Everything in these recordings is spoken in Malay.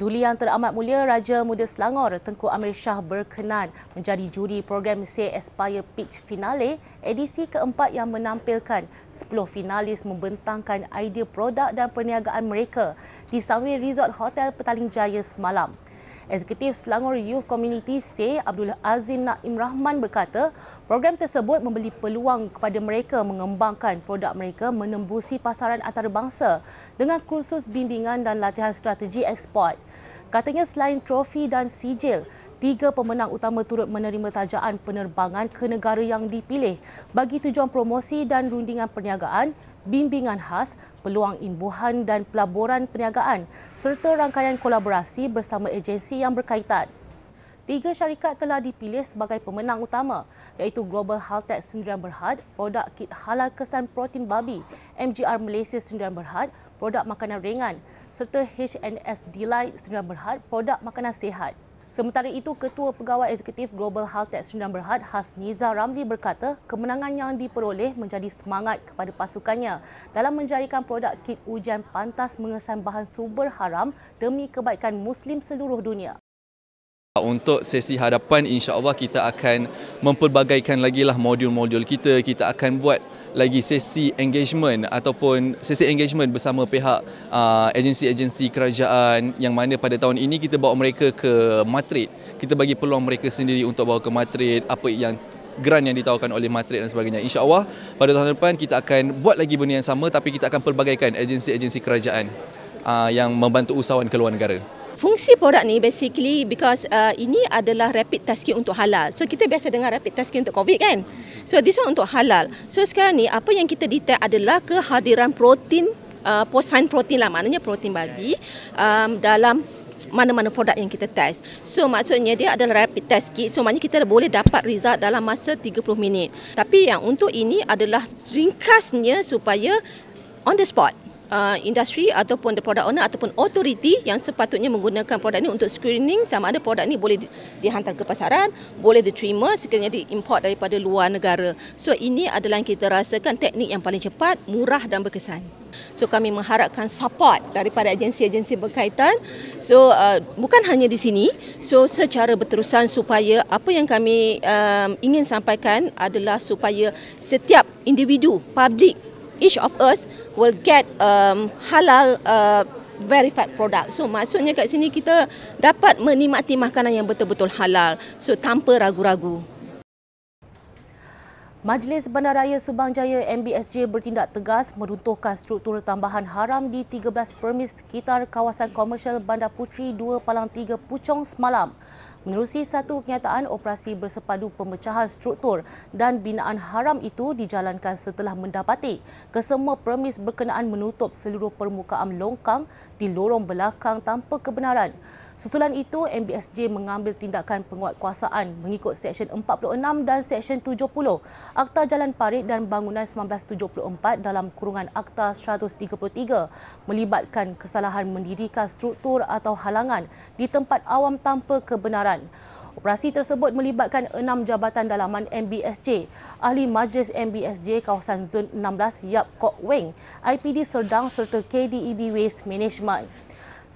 Duli Yang Teramat Mulia Raja Muda Selangor Tengku Amir Shah berkenan menjadi juri program Say Aspire Pitch Finale edisi keempat yang menampilkan 10 finalis membentangkan idea produk dan perniagaan mereka di Sunway Resort Hotel Petaling Jaya semalam. Eksekutif Selangor Youth Community C. Abdul Azim Naim Rahman berkata, program tersebut memberi peluang kepada mereka mengembangkan produk mereka menembusi pasaran antarabangsa dengan kursus bimbingan dan latihan strategi ekspor. Katanya selain trofi dan sijil, tiga pemenang utama turut menerima tajaan penerbangan ke negara yang dipilih bagi tujuan promosi dan rundingan perniagaan, bimbingan khas, peluang imbuhan dan pelaburan perniagaan serta rangkaian kolaborasi bersama agensi yang berkaitan. Tiga syarikat telah dipilih sebagai pemenang utama iaitu Global Haltech Sendirian Berhad, produk kit halal kesan protein babi, MGR Malaysia Sendirian Berhad, produk makanan ringan serta HNS Delight Sendirian Berhad, produk makanan sihat. Sementara itu, Ketua Pegawai Eksekutif Global Haltech Sdn Berhad Hasniza Ramli berkata kemenangan yang diperoleh menjadi semangat kepada pasukannya dalam menjayakan produk kit ujian pantas mengesan bahan sumber haram demi kebaikan Muslim seluruh dunia. Untuk sesi hadapan insya-Allah kita akan mempelbagaikan lagi lah modul-modul kita. Kita akan buat lagi sesi engagement ataupun sesi engagement bersama pihak uh, agensi-agensi kerajaan yang mana pada tahun ini kita bawa mereka ke Madrid. Kita bagi peluang mereka sendiri untuk bawa ke Madrid apa yang grant yang ditawarkan oleh Madrid dan sebagainya. InsyaAllah pada tahun depan kita akan buat lagi benda yang sama tapi kita akan pelbagaikan agensi-agensi kerajaan uh, yang membantu usahawan ke luar negara fungsi produk ni basically because uh, ini adalah rapid test kit untuk halal. So kita biasa dengar rapid test kit untuk COVID kan. So this one untuk halal. So sekarang ni apa yang kita detect adalah kehadiran protein uh, posain protein lah maknanya protein babi um, dalam mana-mana produk yang kita test. So maksudnya dia adalah rapid test kit. So maknanya kita boleh dapat result dalam masa 30 minit. Tapi yang untuk ini adalah ringkasnya supaya on the spot uh, industri ataupun the product owner ataupun authority yang sepatutnya menggunakan produk ini untuk screening sama ada produk ini boleh dihantar ke pasaran, boleh diterima sekiranya diimport daripada luar negara. So ini adalah yang kita rasakan teknik yang paling cepat, murah dan berkesan. So kami mengharapkan support daripada agensi-agensi berkaitan. So uh, bukan hanya di sini, so secara berterusan supaya apa yang kami um, ingin sampaikan adalah supaya setiap individu, public each of us will get um, halal uh, verified product. So maksudnya kat sini kita dapat menikmati makanan yang betul-betul halal. So tanpa ragu-ragu. Majlis Bandaraya Subang Jaya MBSJ bertindak tegas meruntuhkan struktur tambahan haram di 13 permis sekitar kawasan komersial Bandar Puteri 2 Palang 3 Puchong semalam. Menerusi satu kenyataan operasi bersepadu pemecahan struktur dan binaan haram itu dijalankan setelah mendapati kesemua permis berkenaan menutup seluruh permukaan longkang di lorong belakang tanpa kebenaran. Susulan itu, MBSJ mengambil tindakan penguatkuasaan mengikut Seksyen 46 dan Seksyen 70 Akta Jalan Parit dan Bangunan 1974 dalam kurungan Akta 133 melibatkan kesalahan mendirikan struktur atau halangan di tempat awam tanpa kebenaran. Operasi tersebut melibatkan enam jabatan dalaman MBSJ, Ahli Majlis MBSJ kawasan Zon 16 Yap Kok Weng, IPD Serdang serta KDEB Waste Management.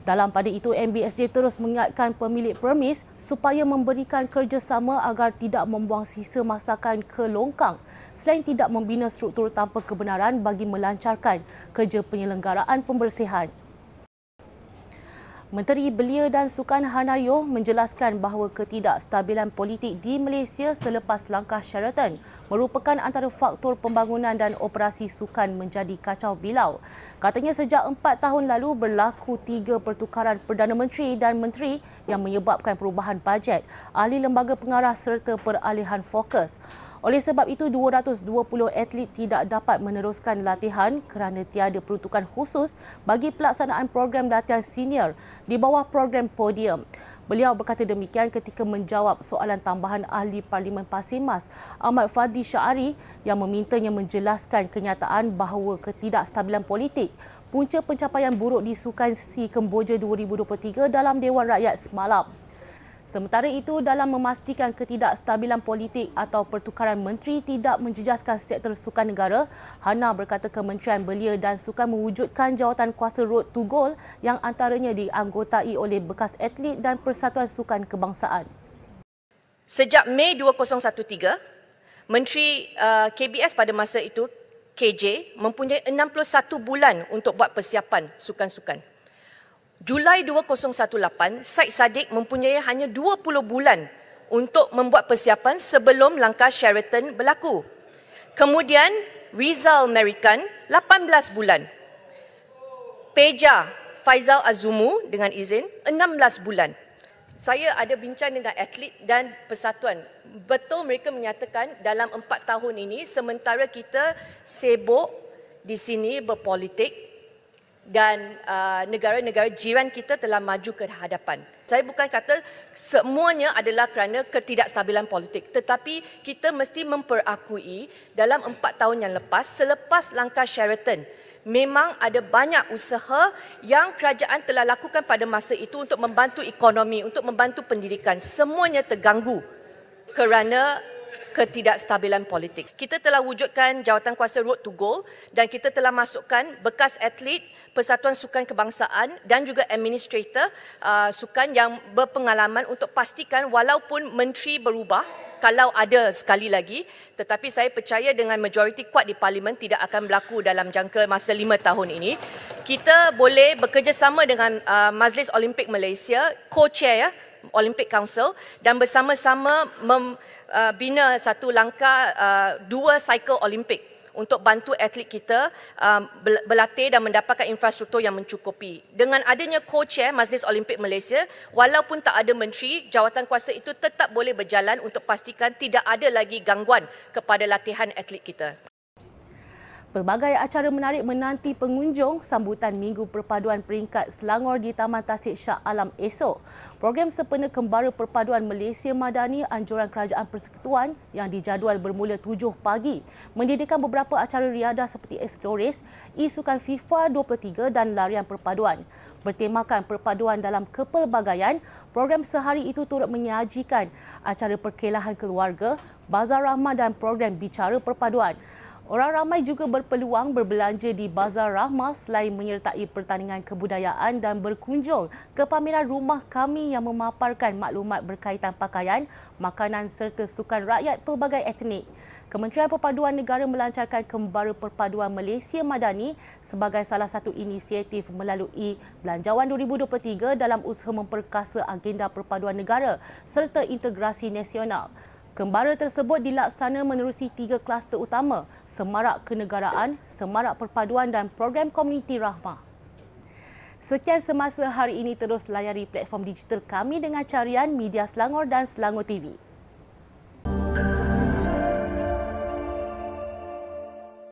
Dalam pada itu, MBSJ terus mengingatkan pemilik permis supaya memberikan kerjasama agar tidak membuang sisa masakan ke longkang selain tidak membina struktur tanpa kebenaran bagi melancarkan kerja penyelenggaraan pembersihan. Menteri Belia dan Sukan Hanayo menjelaskan bahawa ketidakstabilan politik di Malaysia selepas langkah Sheraton merupakan antara faktor pembangunan dan operasi sukan menjadi kacau bilau. Katanya sejak empat tahun lalu berlaku tiga pertukaran Perdana Menteri dan Menteri yang menyebabkan perubahan bajet, ahli lembaga pengarah serta peralihan fokus. Oleh sebab itu, 220 atlet tidak dapat meneruskan latihan kerana tiada peruntukan khusus bagi pelaksanaan program latihan senior di bawah program podium. Beliau berkata demikian ketika menjawab soalan tambahan ahli Parlimen Pasir Mas Ahmad Fadli Syari yang memintanya menjelaskan kenyataan bahawa ketidakstabilan politik punca pencapaian buruk di Sukan Si Kemboja 2023 dalam Dewan Rakyat semalam. Sementara itu, dalam memastikan ketidakstabilan politik atau pertukaran menteri tidak menjejaskan sektor sukan negara, Hana berkata Kementerian Belia dan Sukan mewujudkan jawatan kuasa road to goal yang antaranya dianggotai oleh bekas atlet dan Persatuan Sukan Kebangsaan. Sejak Mei 2013, Menteri uh, KBS pada masa itu, KJ, mempunyai 61 bulan untuk buat persiapan sukan-sukan. Julai 2018, Said Sadiq mempunyai hanya 20 bulan untuk membuat persiapan sebelum langkah Sheraton berlaku. Kemudian Rizal American 18 bulan. Peja Faizal Azumu dengan izin 16 bulan. Saya ada bincang dengan atlet dan persatuan. Betul mereka menyatakan dalam empat tahun ini sementara kita sibuk di sini berpolitik, dan uh, negara-negara jiran kita telah maju ke hadapan. Saya bukan kata semuanya adalah kerana ketidakstabilan politik, tetapi kita mesti memperakui dalam empat tahun yang lepas, selepas langkah Sheraton, memang ada banyak usaha yang kerajaan telah lakukan pada masa itu untuk membantu ekonomi, untuk membantu pendidikan. Semuanya terganggu kerana ketidakstabilan politik. Kita telah wujudkan jawatan kuasa road to goal dan kita telah masukkan bekas atlet Persatuan Sukan Kebangsaan dan juga administrator uh, sukan yang berpengalaman untuk pastikan walaupun menteri berubah kalau ada sekali lagi tetapi saya percaya dengan majoriti kuat di parlimen tidak akan berlaku dalam jangka masa lima tahun ini kita boleh bekerjasama dengan uh, Majlis Olimpik Malaysia co-chair ya Olympic Council dan bersama-sama membina uh, satu langkah uh, dua cycle Olimpik untuk bantu atlet kita um, berlatih dan mendapatkan infrastruktur yang mencukupi. Dengan adanya co-chair Majlis Olimpik Malaysia, walaupun tak ada menteri, jawatan kuasa itu tetap boleh berjalan untuk pastikan tidak ada lagi gangguan kepada latihan atlet kita. Pelbagai acara menarik menanti pengunjung sambutan Minggu Perpaduan Peringkat Selangor di Taman Tasik Shah Alam esok. Program Sepena Kembara Perpaduan Malaysia Madani Anjuran Kerajaan Persekutuan yang dijadual bermula 7 pagi mendirikan beberapa acara riadah seperti Explores, Isukan FIFA 23 dan Larian Perpaduan. Bertemakan perpaduan dalam kepelbagaian, program sehari itu turut menyajikan acara perkelahan keluarga, bazar rahmah dan program bicara perpaduan. Orang ramai juga berpeluang berbelanja di Bazar Rahmah selain menyertai pertandingan kebudayaan dan berkunjung ke pameran rumah kami yang memaparkan maklumat berkaitan pakaian, makanan serta sukan rakyat pelbagai etnik. Kementerian Perpaduan Negara melancarkan Kembara Perpaduan Malaysia Madani sebagai salah satu inisiatif melalui Belanjawan 2023 dalam usaha memperkasa agenda perpaduan negara serta integrasi nasional. Kembara tersebut dilaksana menerusi tiga kluster utama, semarak kenegaraan, semarak perpaduan dan program komuniti rahmah. Sekian semasa hari ini terus layari platform digital kami dengan carian Media Selangor dan Selangor TV.